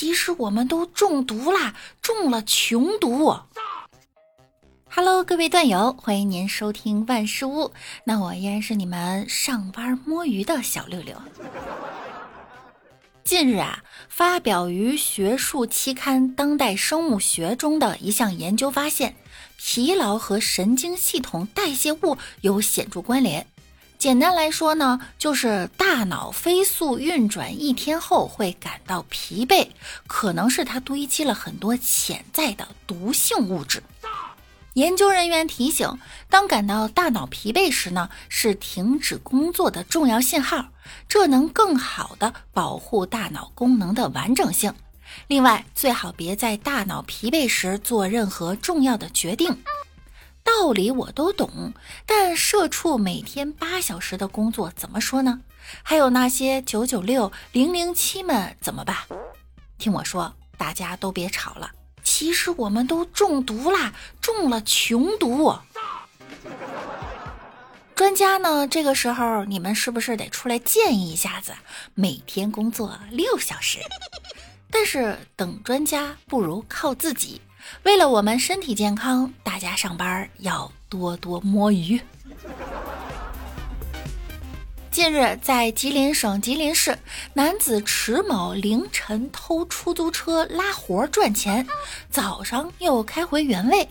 其实我们都中毒啦，中了穷毒。Hello，各位段友，欢迎您收听万事屋。那我依然是你们上班摸鱼的小六六。近日啊，发表于学术期刊《当代生物学》中的一项研究发现，疲劳和神经系统代谢物有显著关联。简单来说呢，就是大脑飞速运转一天后会感到疲惫，可能是它堆积了很多潜在的毒性物质。研究人员提醒，当感到大脑疲惫时呢，是停止工作的重要信号，这能更好的保护大脑功能的完整性。另外，最好别在大脑疲惫时做任何重要的决定。道理我都懂，但社畜每天八小时的工作怎么说呢？还有那些九九六、零零七们怎么办？听我说，大家都别吵了。其实我们都中毒啦，中了穷毒。专家呢？这个时候你们是不是得出来建议一下子，每天工作六小时？但是等专家不如靠自己。为了我们身体健康，大家上班要多多摸鱼。近日，在吉林省吉林市，男子迟某凌晨偷出租车拉活赚钱，早上又开回原位。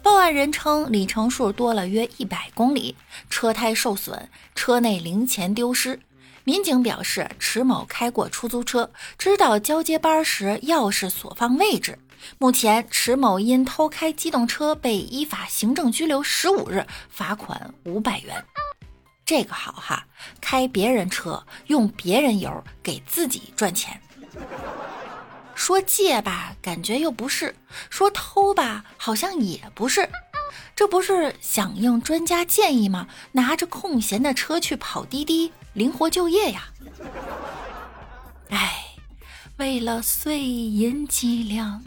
报案人称，里程数多了约一百公里，车胎受损，车内零钱丢失。民警表示，迟某开过出租车，知道交接班时钥匙所放位置。目前，迟某因偷开机动车被依法行政拘留十五日，罚款五百元。这个好哈，开别人车用别人油给自己赚钱。说借吧，感觉又不是；说偷吧，好像也不是。这不是响应专家建议吗？拿着空闲的车去跑滴滴，灵活就业呀。哎，为了碎银几两。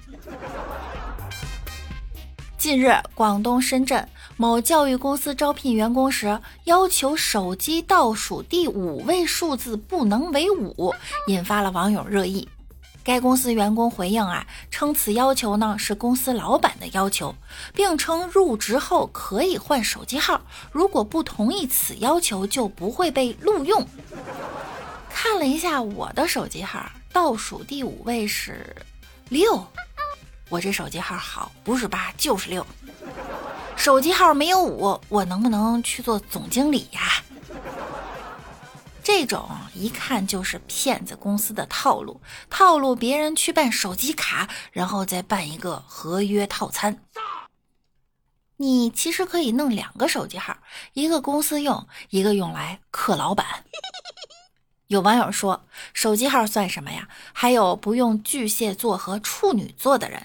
近日，广东深圳某教育公司招聘员工时，要求手机倒数第五位数字不能为五，引发了网友热议。该公司员工回应啊，称此要求呢是公司老板的要求，并称入职后可以换手机号，如果不同意此要求，就不会被录用。看了一下我的手机号，倒数第五位是六。我这手机号好，不是八就是六。手机号没有五，我能不能去做总经理呀？这种一看就是骗子公司的套路，套路别人去办手机卡，然后再办一个合约套餐。你其实可以弄两个手机号，一个公司用，一个用来克老板。有网友说，手机号算什么呀？还有不用巨蟹座和处女座的人。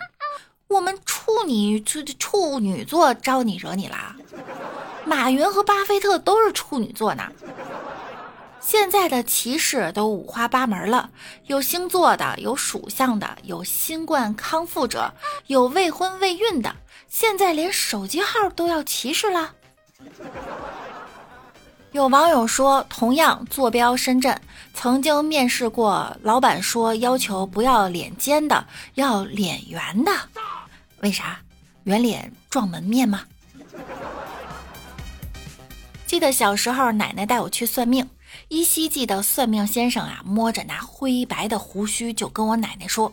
我们处女处处女座招你惹你啦？马云和巴菲特都是处女座呢。现在的歧视都五花八门了，有星座的，有属相的，有新冠康复者，有未婚未孕的，现在连手机号都要歧视了。有网友说，同样坐标深圳，曾经面试过，老板说要求不要脸尖的，要脸圆的。为啥圆脸撞门面吗？记得小时候，奶奶带我去算命，依稀记得算命先生啊，摸着那灰白的胡须，就跟我奶奶说：“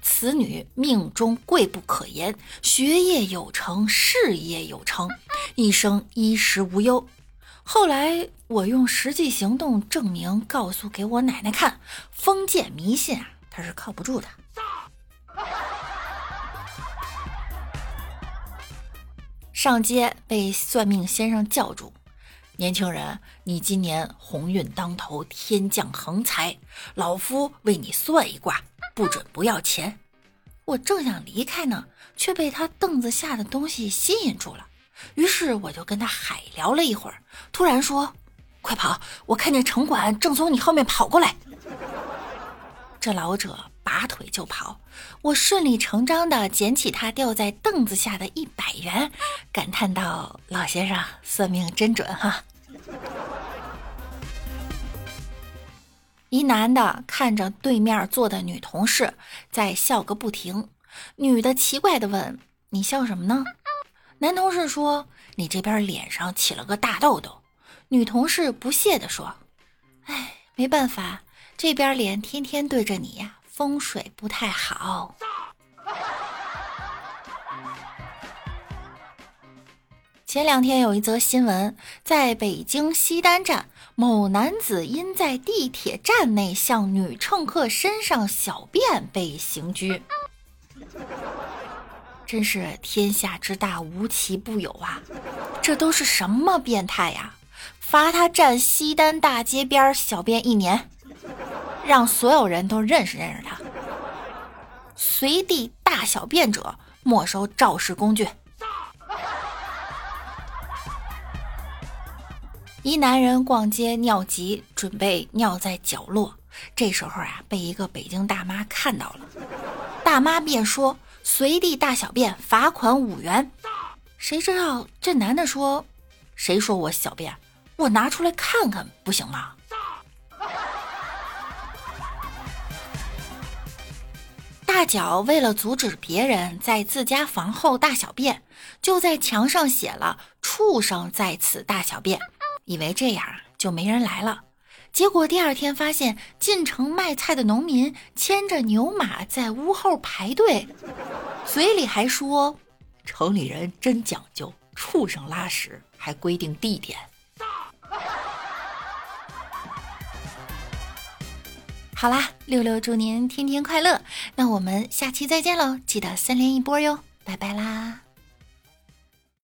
此女命中贵不可言，学业有成，事业有成，一生衣食无忧。”后来我用实际行动证明，告诉给我奶奶看，封建迷信啊，它是靠不住的。上街被算命先生叫住，年轻人，你今年鸿运当头，天降横财，老夫为你算一卦，不准不要钱。我正想离开呢，却被他凳子下的东西吸引住了，于是我就跟他海聊了一会儿，突然说：“快跑！我看见城管正从你后面跑过来。”这老者。拔腿就跑，我顺理成章的捡起他掉在凳子下的一百元，感叹道：“老先生算命真准哈！”一男的看着对面坐的女同事在笑个不停，女的奇怪的问：“你笑什么呢？”男同事说：“你这边脸上起了个大痘痘。”女同事不屑地说：“哎，没办法，这边脸天天对着你呀，风水不太好。”前两天有一则新闻，在北京西单站，某男子因在地铁站内向女乘客身上小便被刑拘。真是天下之大，无奇不有啊！这都是什么变态呀？罚他站西单大街边小便一年，让所有人都认识认识他。随地大小便者，没收肇事工具。一男人逛街尿急，准备尿在角落。这时候啊，被一个北京大妈看到了，大妈便说：“随地大小便，罚款五元。”谁知道这男的说：“谁说我小便？我拿出来看看，不行吗？”大脚为了阻止别人在自家房后大小便，就在墙上写了“畜生在此大小便”。以为这样就没人来了，结果第二天发现进城卖菜的农民牵着牛马在屋后排队，嘴里还说：“城里人真讲究，畜生拉屎还规定地点。”好啦，六六祝您天天快乐，那我们下期再见喽！记得三连一波哟，拜拜啦！